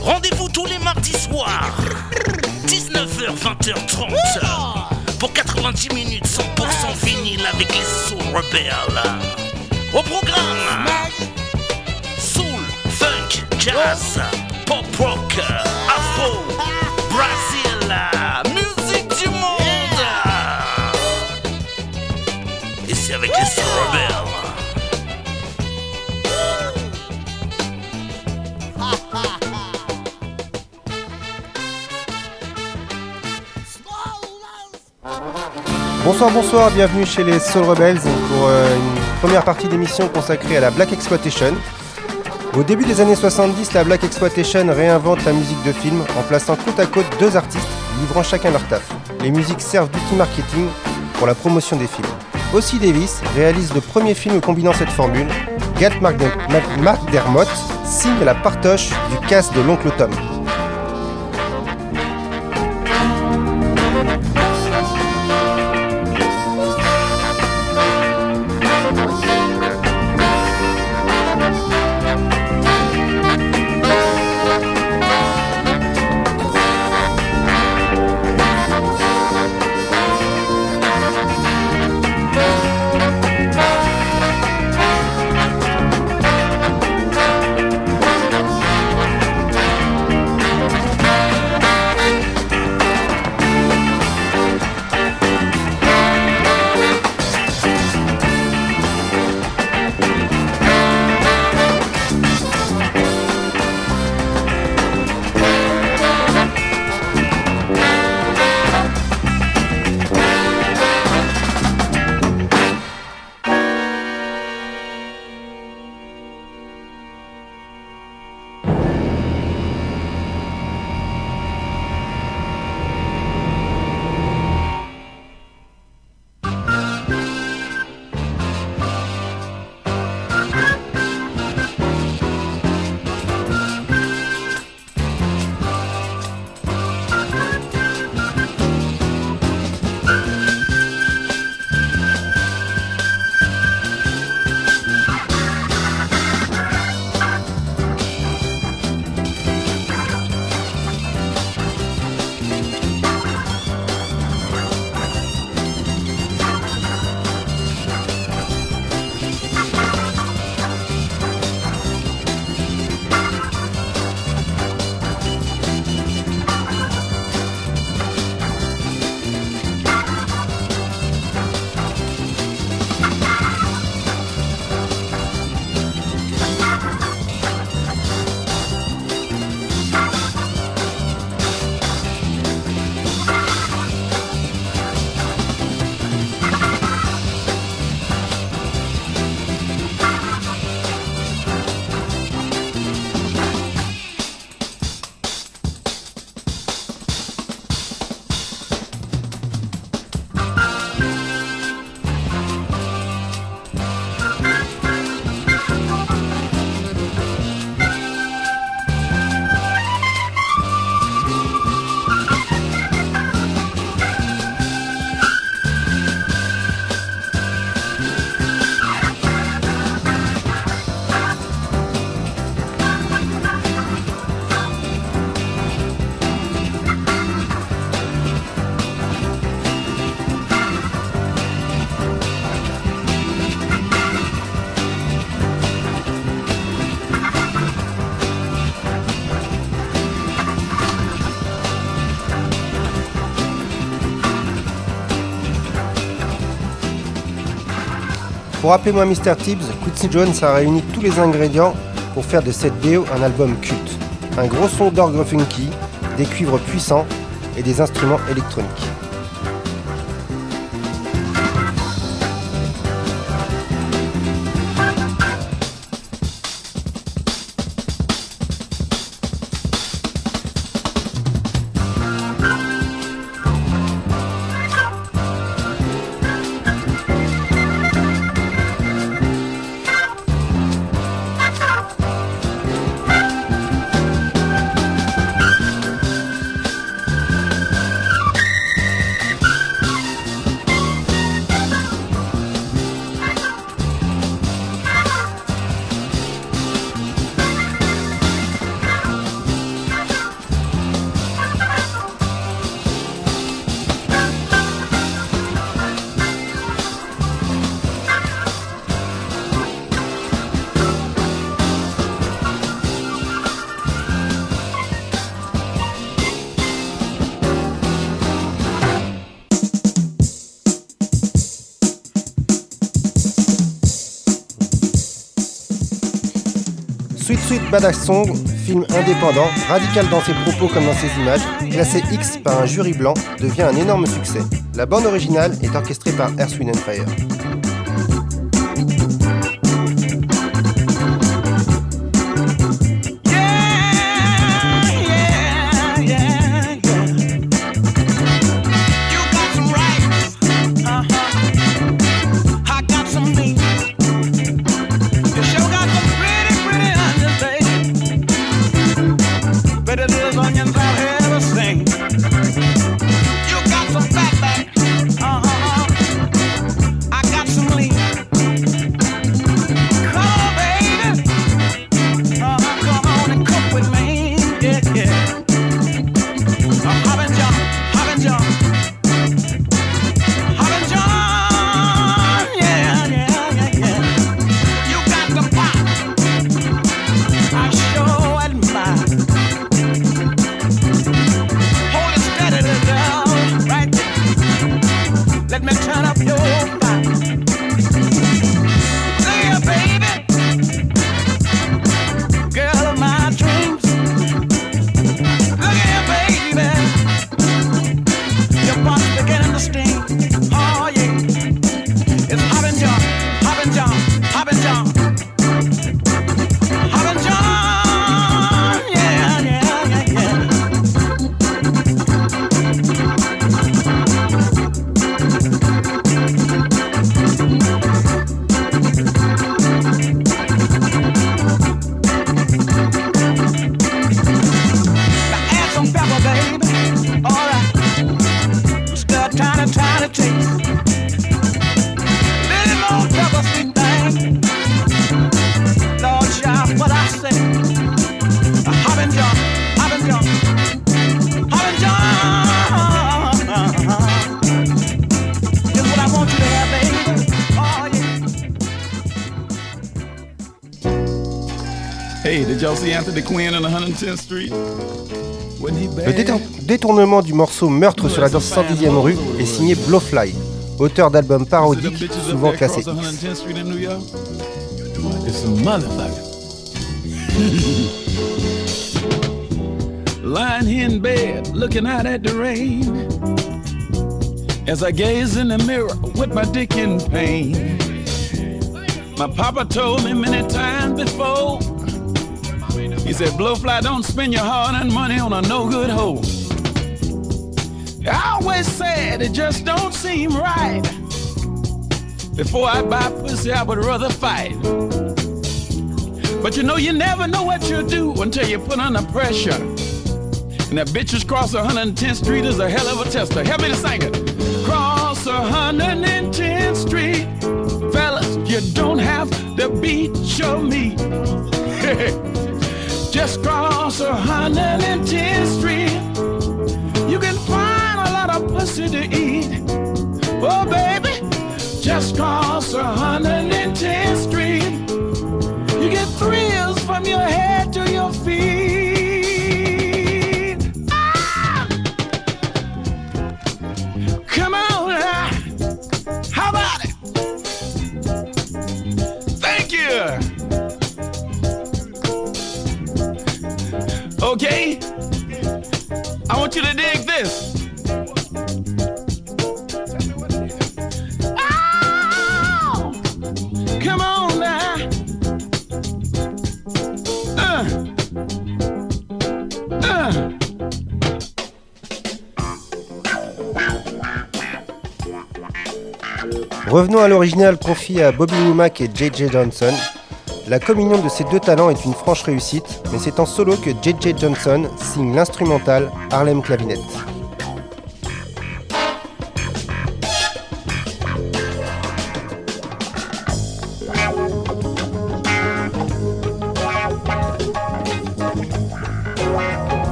Rendez-vous tous les mardis soirs, 19h, 20h30, pour 90 minutes 100% vinyle avec les Soul Rebelles. Au programme, Soul, Funk, Jazz, Pop Rock, Afro, Brazil, musique du monde. Et c'est avec les Soul Rebelles. Bonsoir, bonsoir, bienvenue chez les Soul Rebels pour euh, une première partie d'émission consacrée à la Black Exploitation. Au début des années 70, la Black Exploitation réinvente la musique de film en plaçant côte à côte deux artistes livrant chacun leur taf. Les musiques servent d'outil marketing pour la promotion des films. Ossie Davis réalise le premier film combinant cette formule. Gat McDermott signe la partoche du cast de l'oncle Tom. Pour rappeler moi Mr. Tibbs, Quincy Jones a réuni tous les ingrédients pour faire de cette BO un album culte. Un gros son d'orgue funky, des cuivres puissants et des instruments électroniques. Badass Song, film indépendant, radical dans ses propos comme dans ses images, classé X par un jury blanc, devient un énorme succès. La bande originale est orchestrée par Earth, Wind. Le détournement du morceau Meurtre sur la 110e rue est signé Blowfly, auteur d'albums parodiques souvent classés Lying here in bed, looking out at the rain. As I gaze in the mirror with my dick in pain. My papa told me many times before. He said, Blowfly, don't spend your hard-earned money on a no-good hoe. I always said it just don't seem right. Before I buy pussy, I would rather fight. But you know, you never know what you'll do until you put under pressure. And that bitches cross 110th Street is a hell of a tester. Help me to sing it. Cross 110th Street, fellas, you don't have to beat your meat. Just cross 110th Street. You can find a lot of pussy to eat. Oh, baby, just cross 110th Street. You get thrills from your head Revenons à l'original confié à Bobby Womack et J.J. Johnson. La communion de ces deux talents est une franche réussite, mais c'est en solo que J.J. Johnson signe l'instrumental Harlem Clavinet.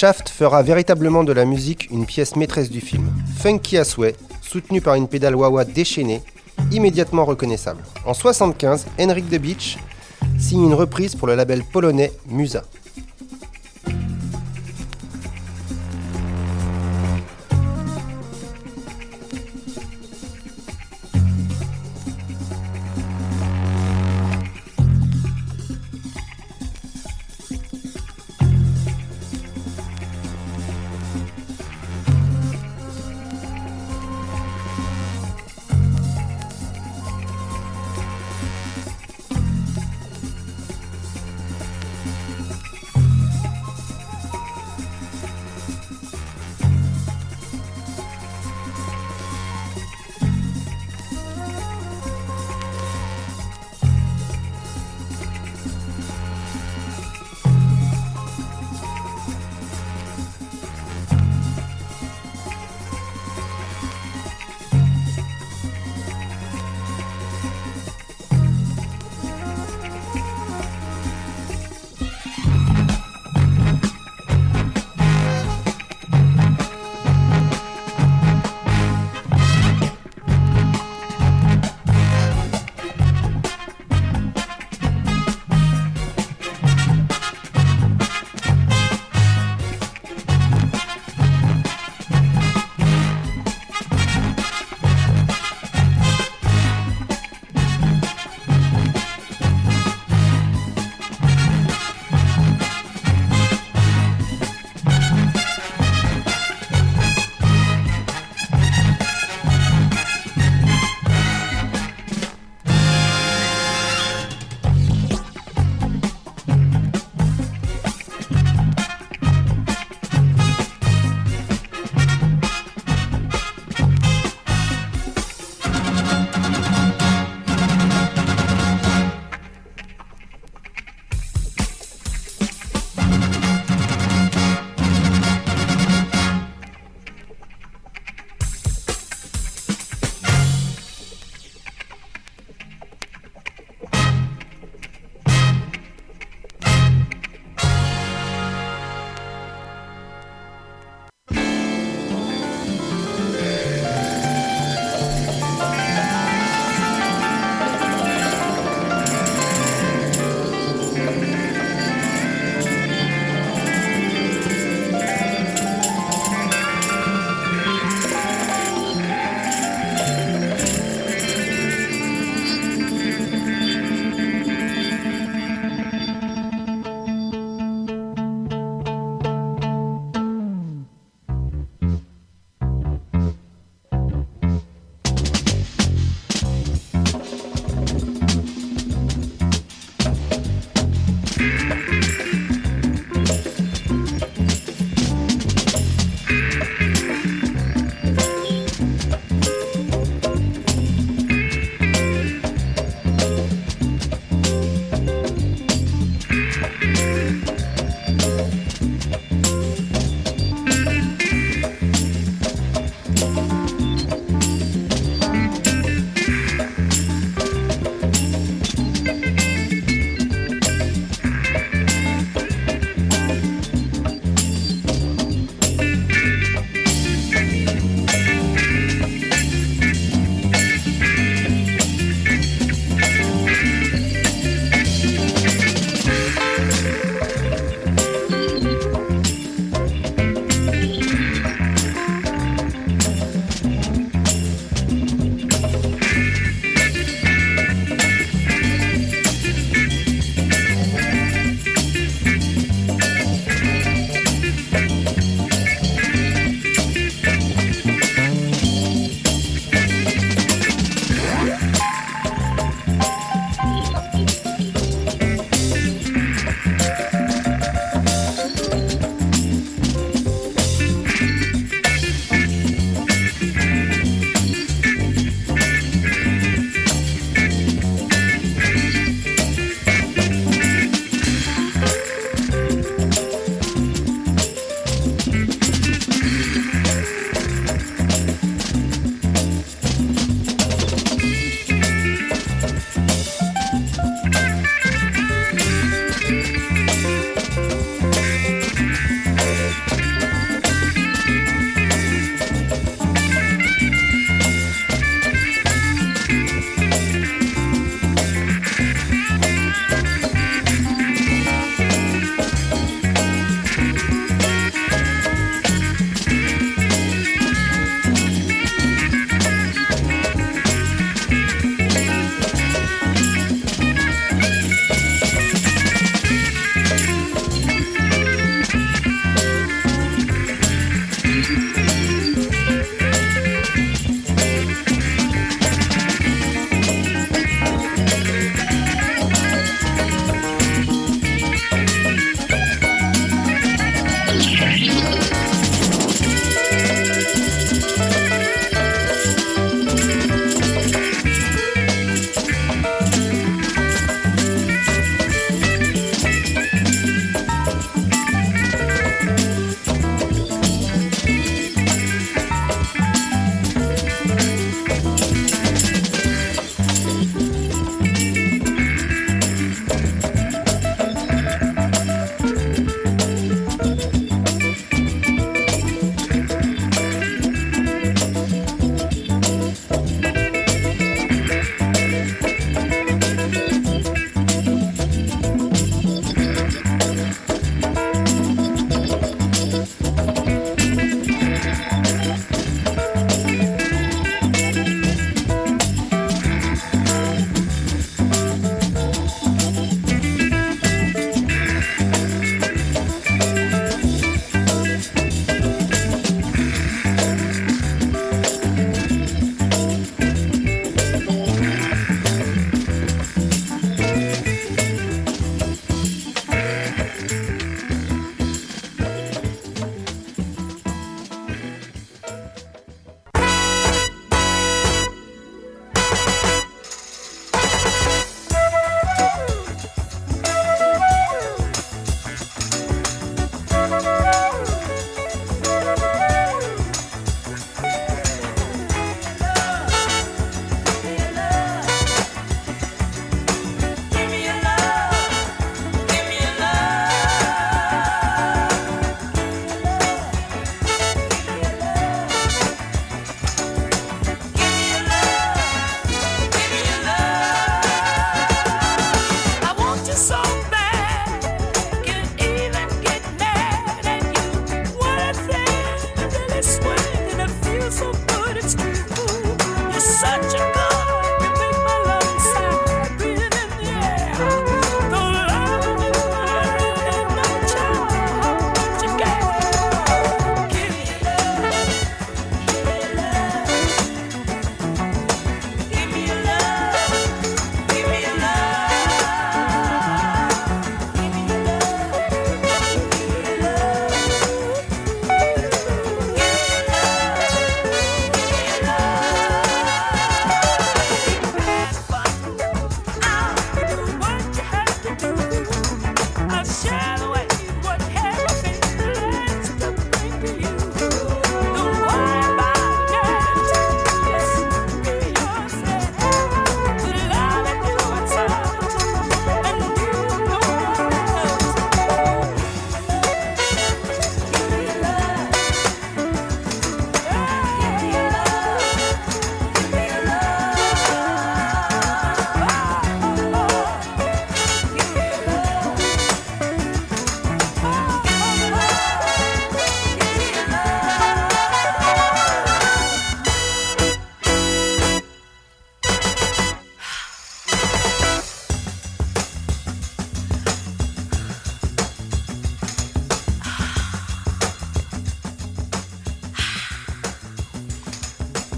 Shaft fera véritablement de la musique une pièce maîtresse du film. Funky à souhait, soutenu par une pédale wah-wah déchaînée, immédiatement reconnaissable. En 75, Henrik de Beach signe une reprise pour le label polonais Musa.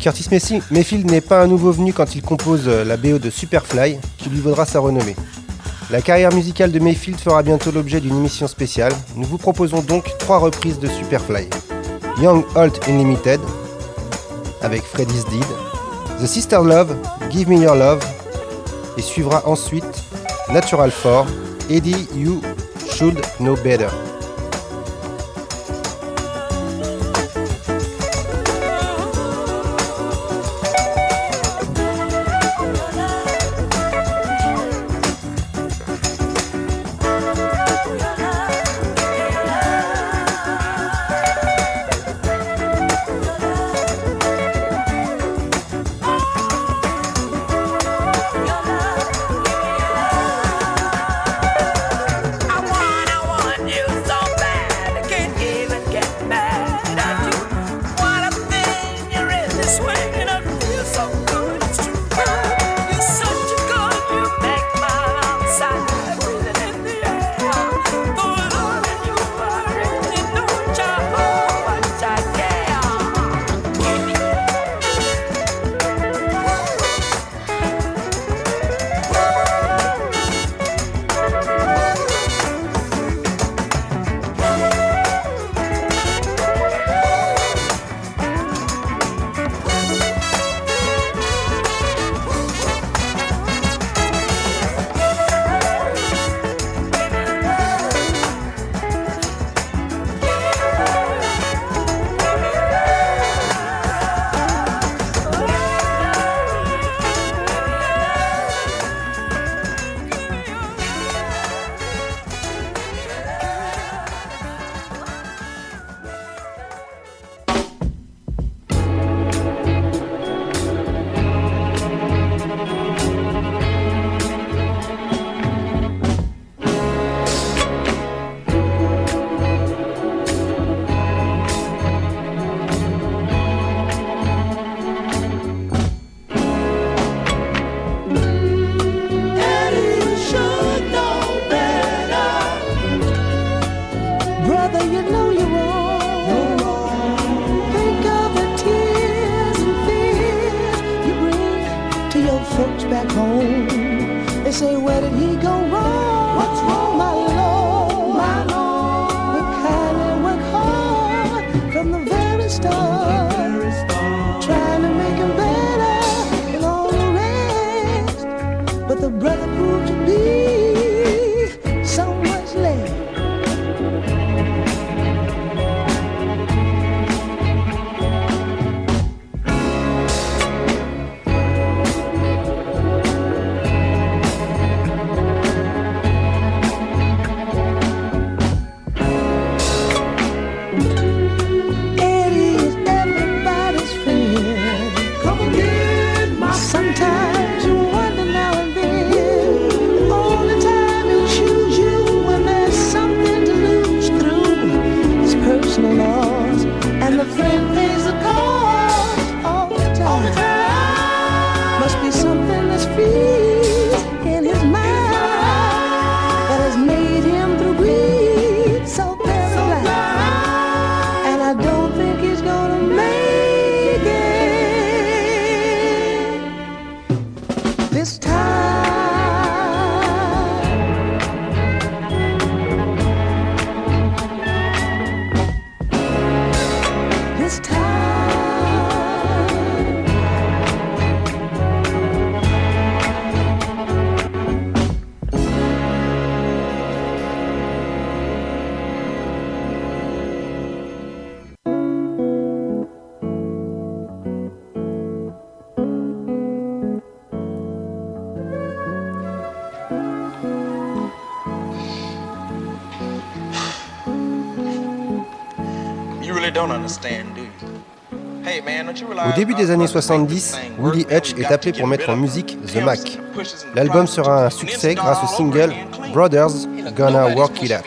Curtis Mayfield n'est pas un nouveau venu quand il compose la BO de Superfly, qui lui vaudra sa renommée. La carrière musicale de Mayfield fera bientôt l'objet d'une émission spéciale. Nous vous proposons donc trois reprises de Superfly. Young Alt Unlimited, avec Freddy's Deed, The Sister Love, Give Me Your Love, et suivra ensuite Natural 4, Eddie You Should Know Better. Des années 70, Willie Hutch est appelé pour mettre en musique The Mac. L'album sera un succès grâce au single Brothers Gonna Work It Out,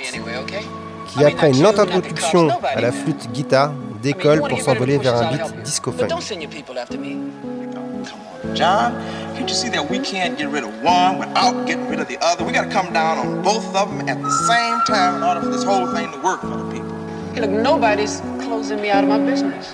qui après une lente introduction à la flûte guitare décolle pour s'envoler vers un beat disco funk. John, can't you see that we can't get rid of one without getting rid of the other? We got to come down on both of them at the same time in order for this whole thing to work for the people. Hey, look, nobody's closing me out of my business.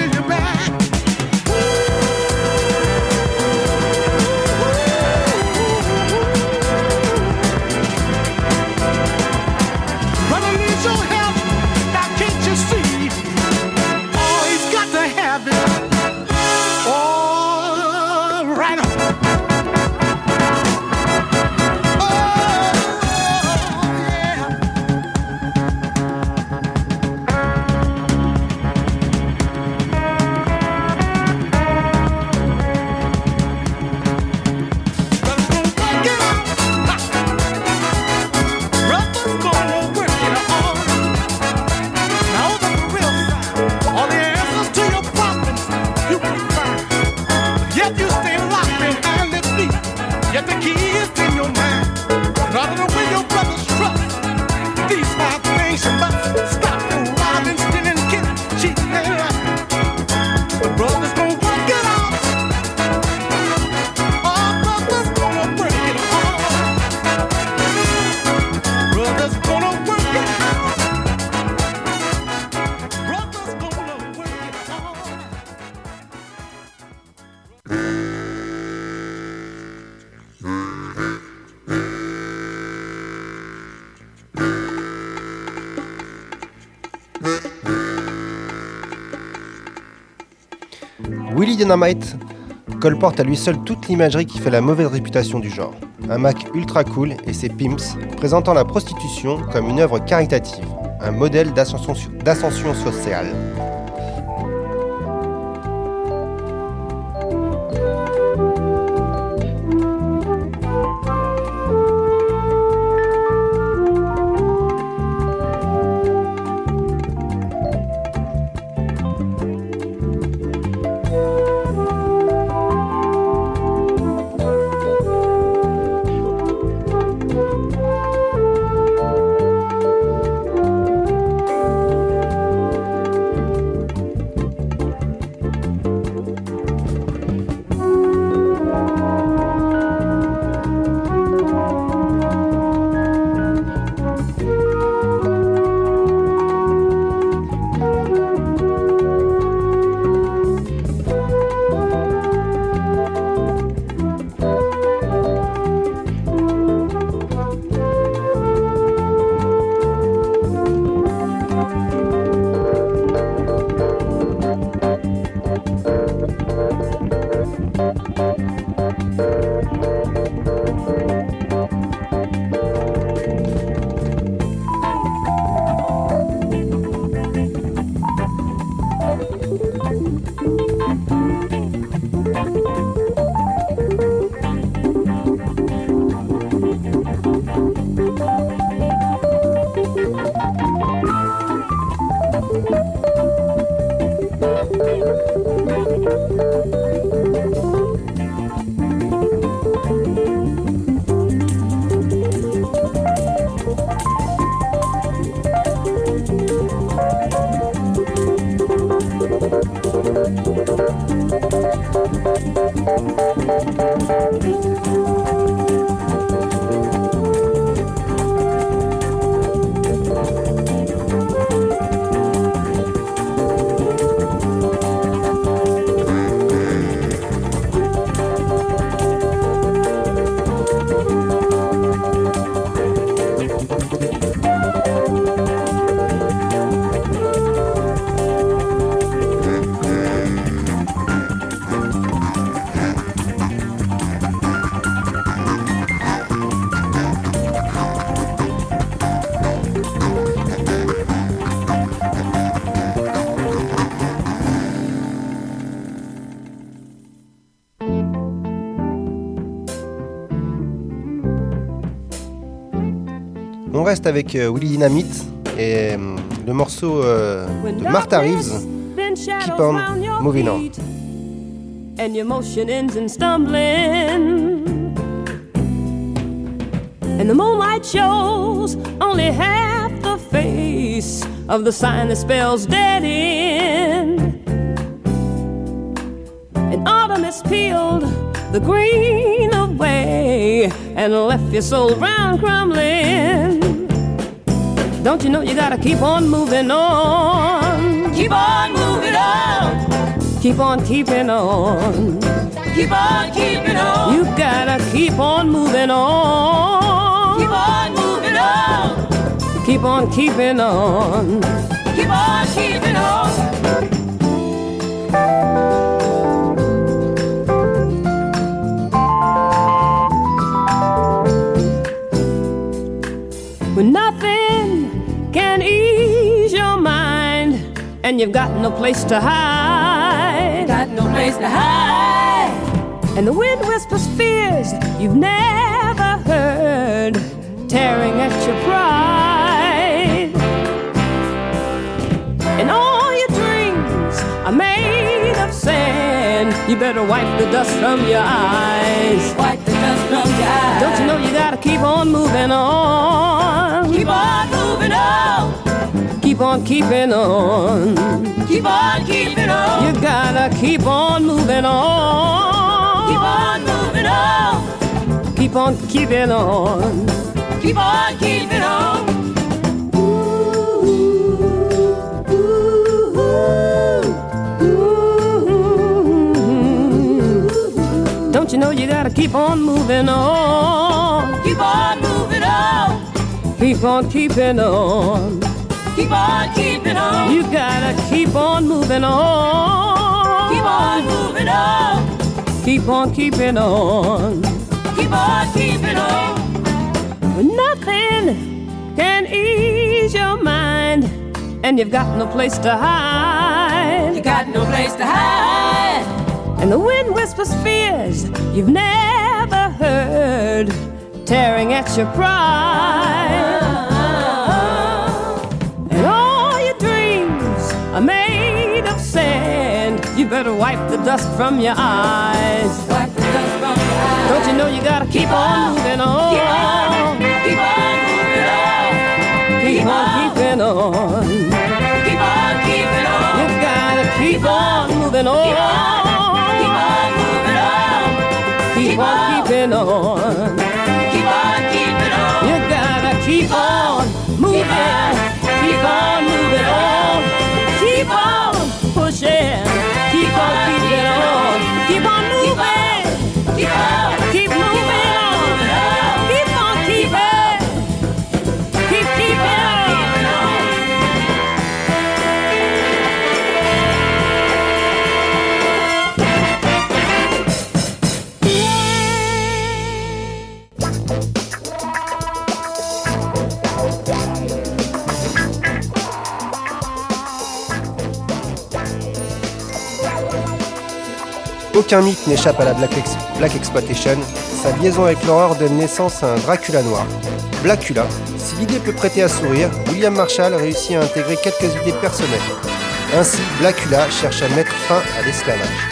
Colporte à lui seul toute l'imagerie qui fait la mauvaise réputation du genre. Un Mac ultra cool et ses pimps présentant la prostitution comme une œuvre caritative, un modèle d'ascension sociale. reste avec euh, Willy Dynamite et euh, le morceau euh, de Martha Reeves, Keep on Moving On. And your motion ends in stumbling. And the moonlight shows only half the face of the sign that spells dead end. And autumn has peeled the green away and left your soul brown crumbling. Don't you know you gotta keep on moving on? Keep on moving on. Keep on keeping on. Keep on keeping on. You gotta keep on moving on. Keep on moving on. Keep on keeping on. Keep on keeping on. And you've got no place to hide. Got no place to hide. And the wind whispers fears you've never heard, tearing at your pride. And all your dreams are made of sand. You better wipe the dust from your eyes. Wipe the dust from your eyes. Don't you know you gotta keep on moving on? Keep on moving on. Keep on keeping on. Keep on keeping on. You gotta keep on moving on. Keep on moving on. Keep on keeping on. Keep on keeping on. Don't you know you gotta keep on moving on? Keep on moving on. Keep on keeping on. Keep on keeping on. You gotta keep on moving on. Keep on moving on. Keep on keeping on. Keep on keeping on. When nothing can ease your mind, and you've got no place to hide. You got no place to hide. And the wind whispers fears you've never heard, tearing at your pride. Sand. You better wipe the dust from your eyes. Wipe the dust from your eyes. Don't you know you gotta keep, on moving on? Keep on, keep on moving on. Keep, on, keeping on. Keep on keeping on. You gotta keep, on moving on. Keep Aucun mythe n'échappe à la Black, Ex- Black Exploitation. Sa liaison avec l'horreur donne naissance à un Dracula noir. Blackula. Si l'idée peut prêter à sourire, William Marshall réussit à intégrer quelques idées personnelles. Ainsi, Blackula cherche à mettre fin à l'esclavage.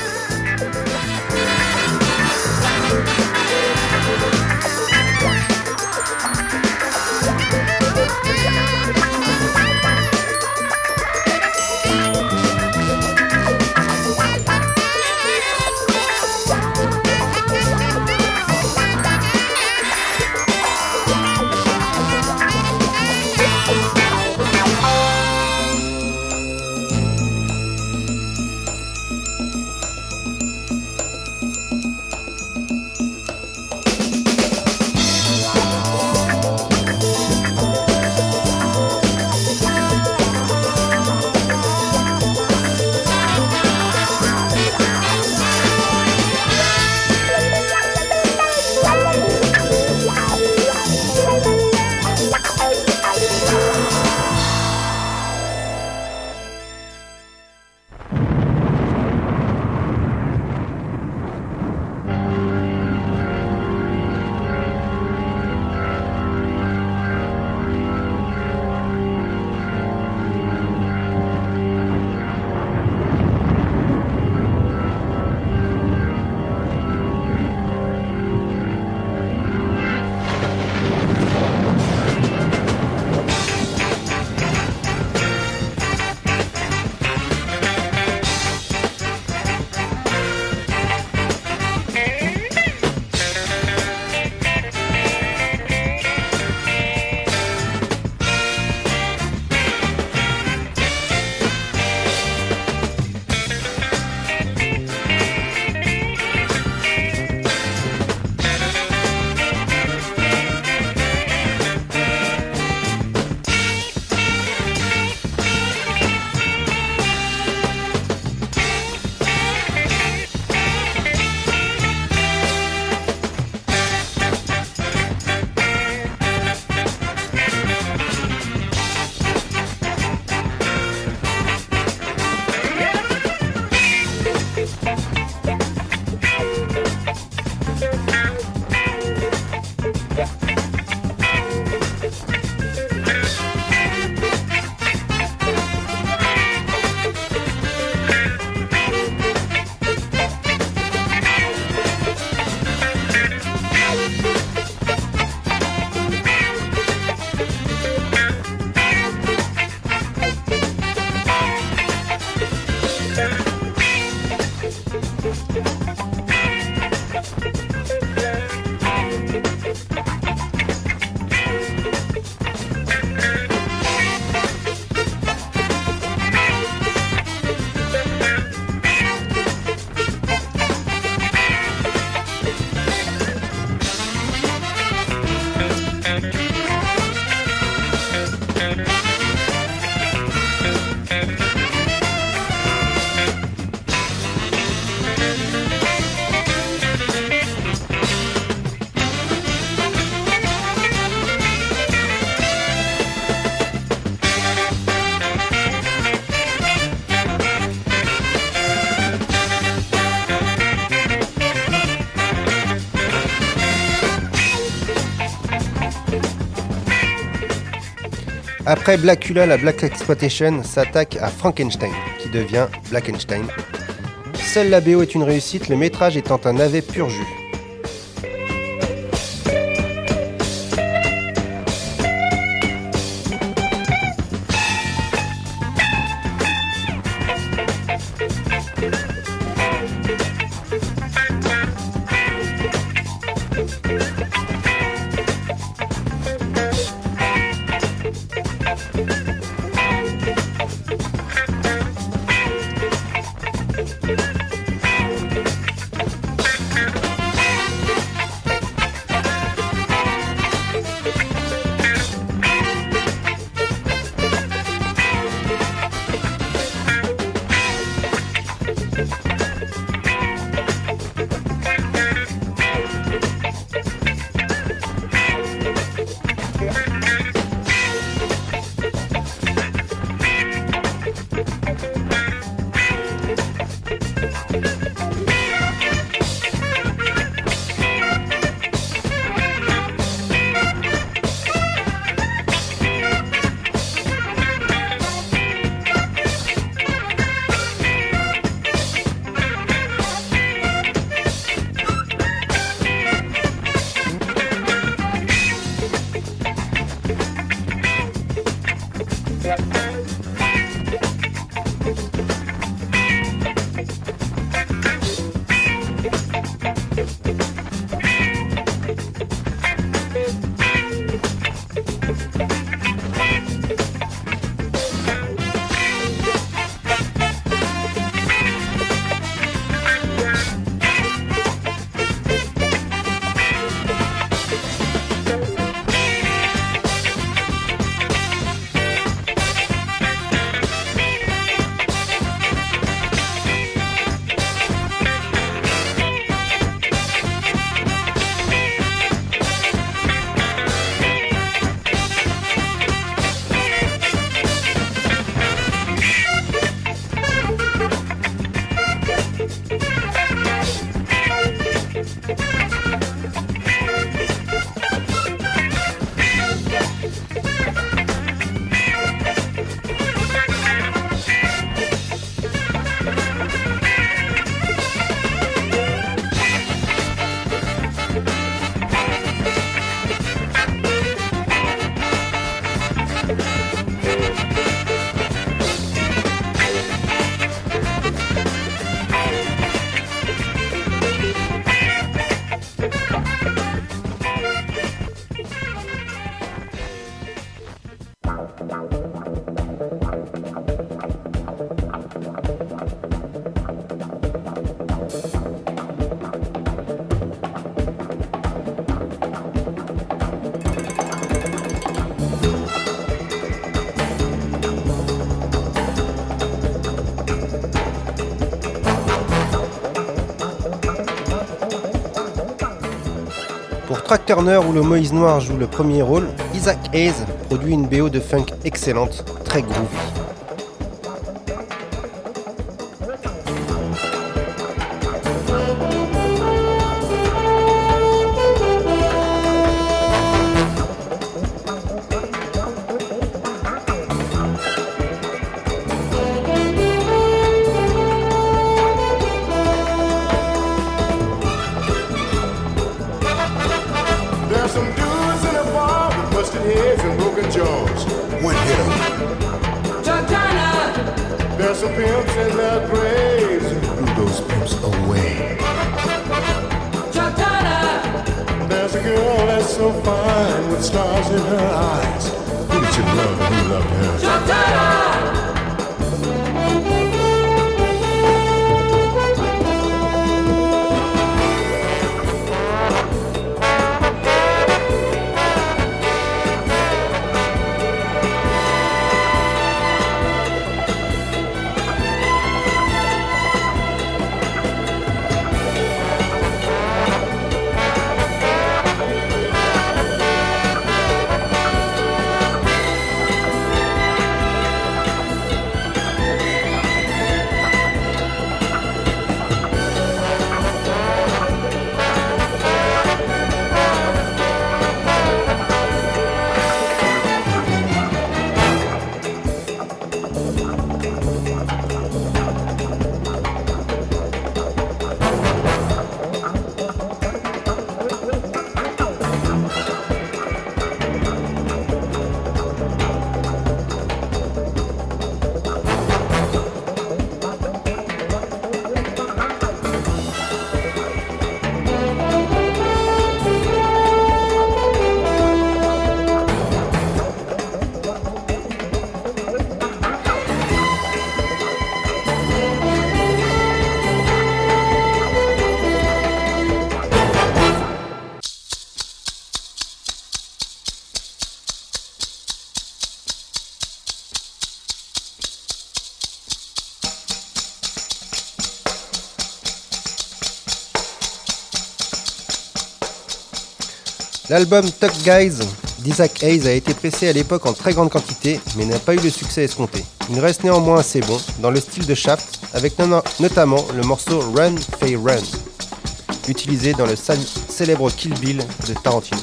Après Blackula, la Black Exploitation s'attaque à Frankenstein, qui devient Blackenstein. Seule la BO est une réussite, le métrage étant un navet pur jus. Track Turner où le Moïse Noir joue le premier rôle, Isaac Hayes produit une BO de funk excellente, très groovy. L'album Tuck Guys d'Isaac Hayes a été pressé à l'époque en très grande quantité, mais n'a pas eu le succès escompté. Il reste néanmoins assez bon, dans le style de Shaft, avec notamment le morceau Run Fay Run, utilisé dans le célèbre Kill Bill de Tarantino.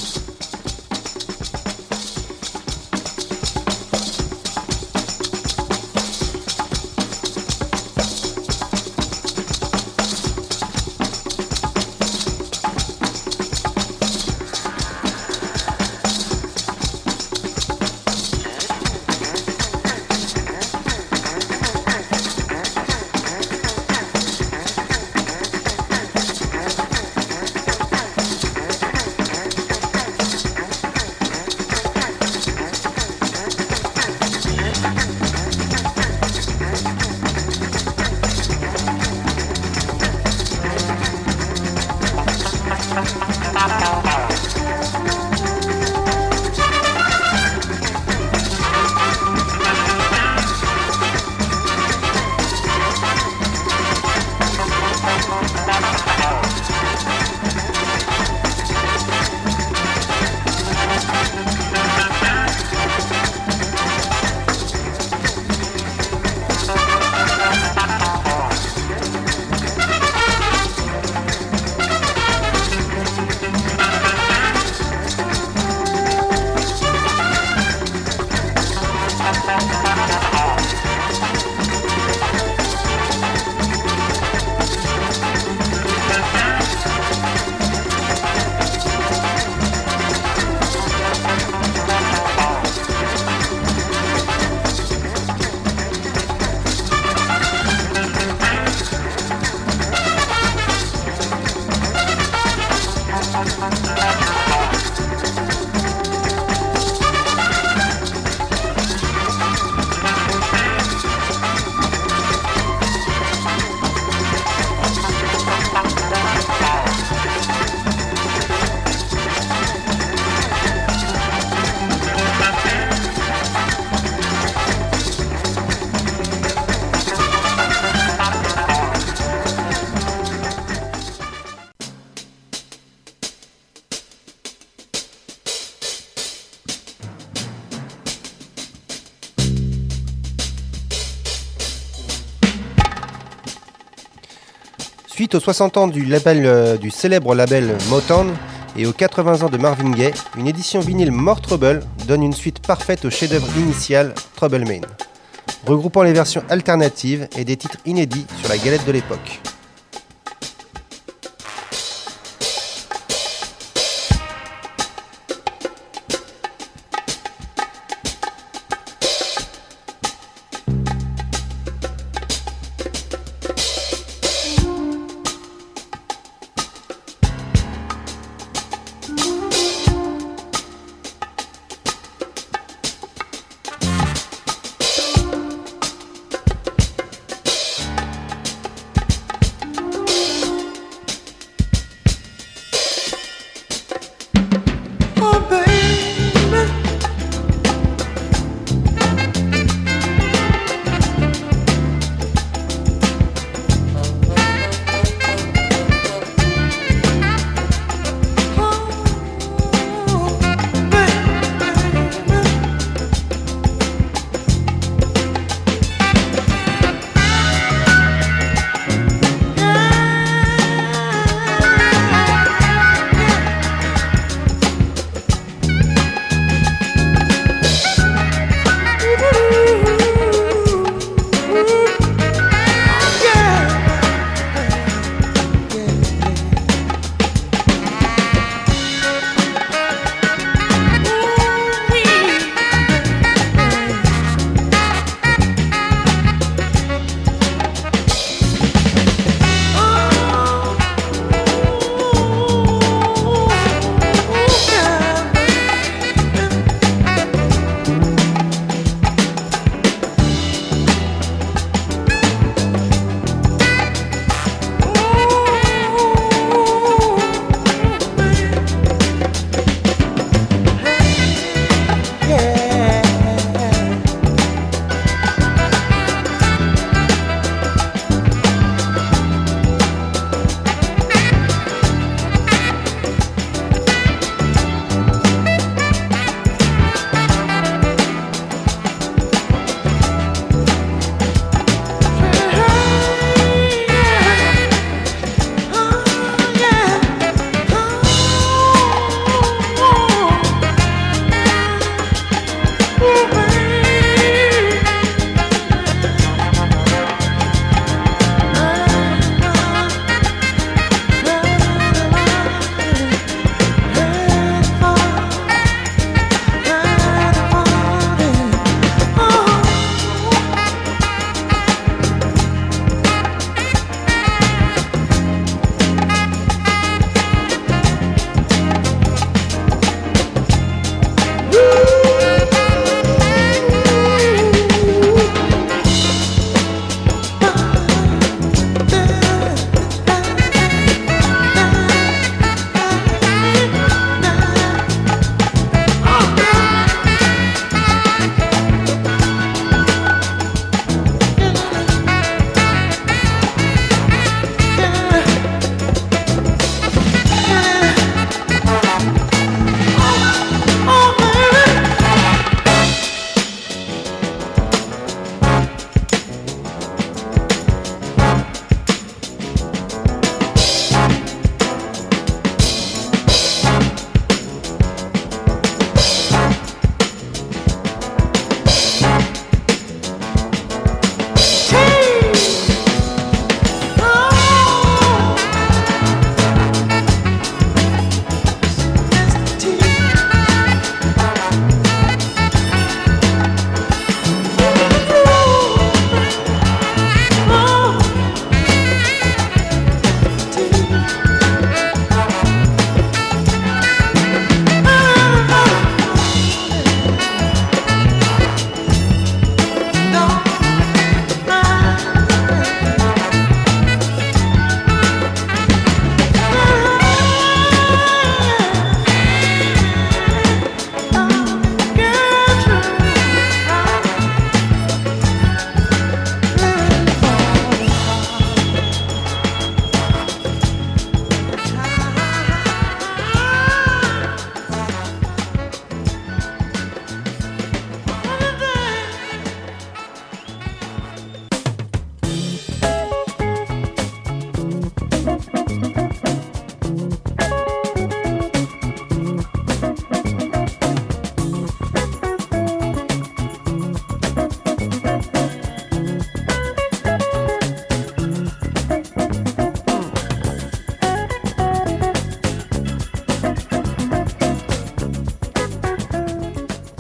Aux 60 ans euh, du célèbre label Motown et aux 80 ans de Marvin Gaye, une édition vinyle More Trouble donne une suite parfaite au chef-d'œuvre initial Trouble Main, regroupant les versions alternatives et des titres inédits sur la galette de l'époque.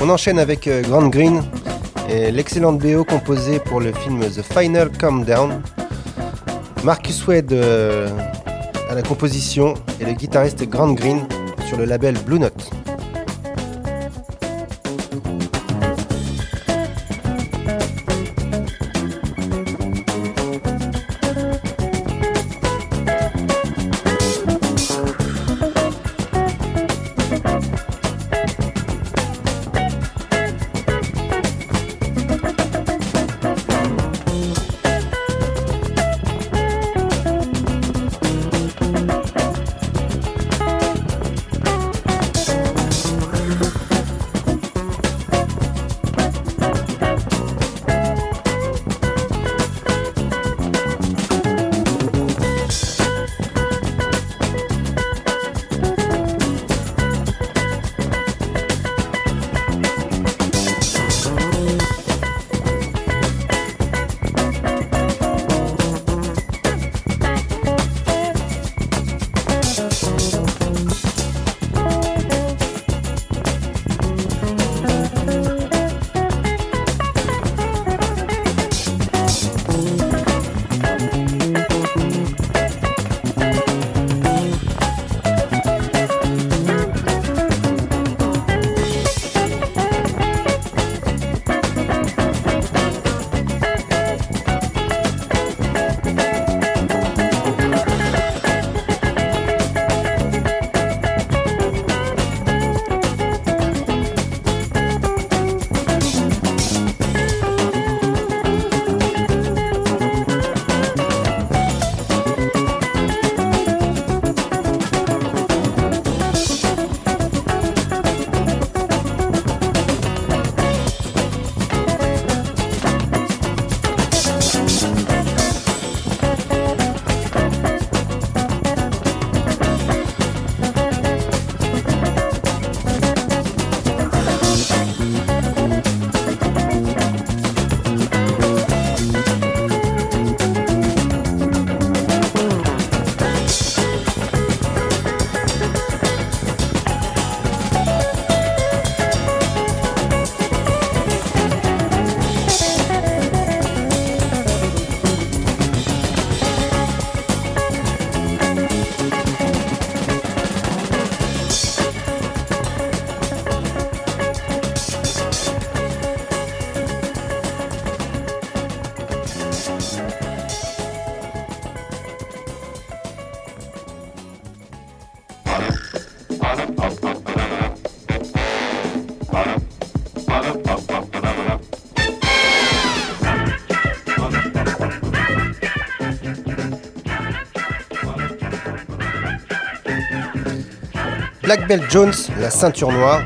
On enchaîne avec euh, Grand Green et l'excellente BO composée pour le film The Final Countdown. Marcus Wade euh, à la composition et le guitariste Grand Green sur le label Blue Note. Black Belt Jones, la ceinture noire,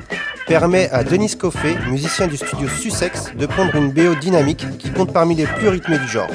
permet à Denis Coffey, musicien du studio Sussex, de prendre une BO dynamique qui compte parmi les plus rythmées du genre.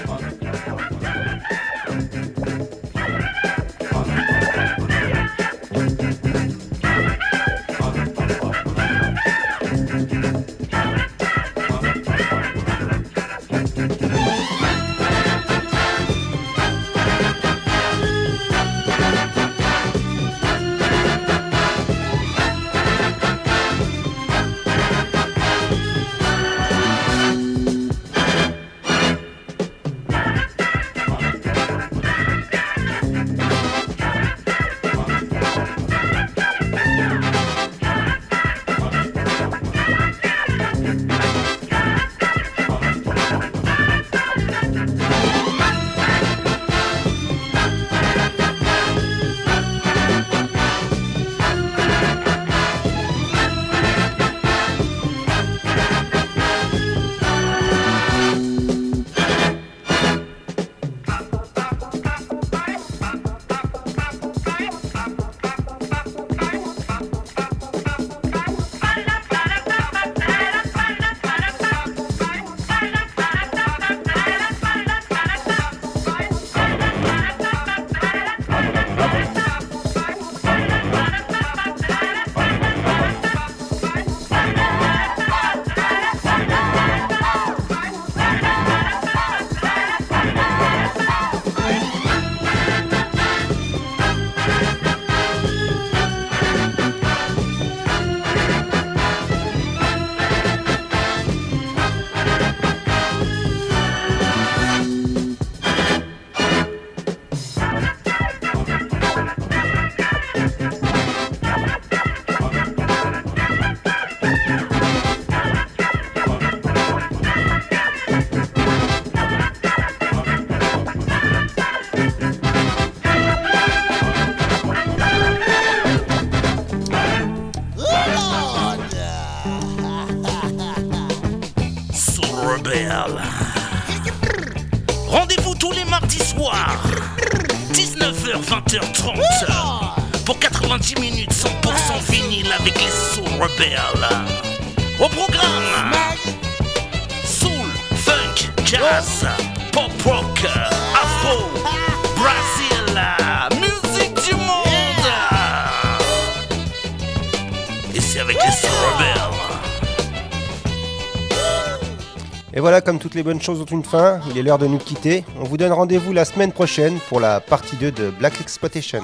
Bonnes choses ont une fin, il est l'heure de nous quitter. On vous donne rendez-vous la semaine prochaine pour la partie 2 de Black Exploitation.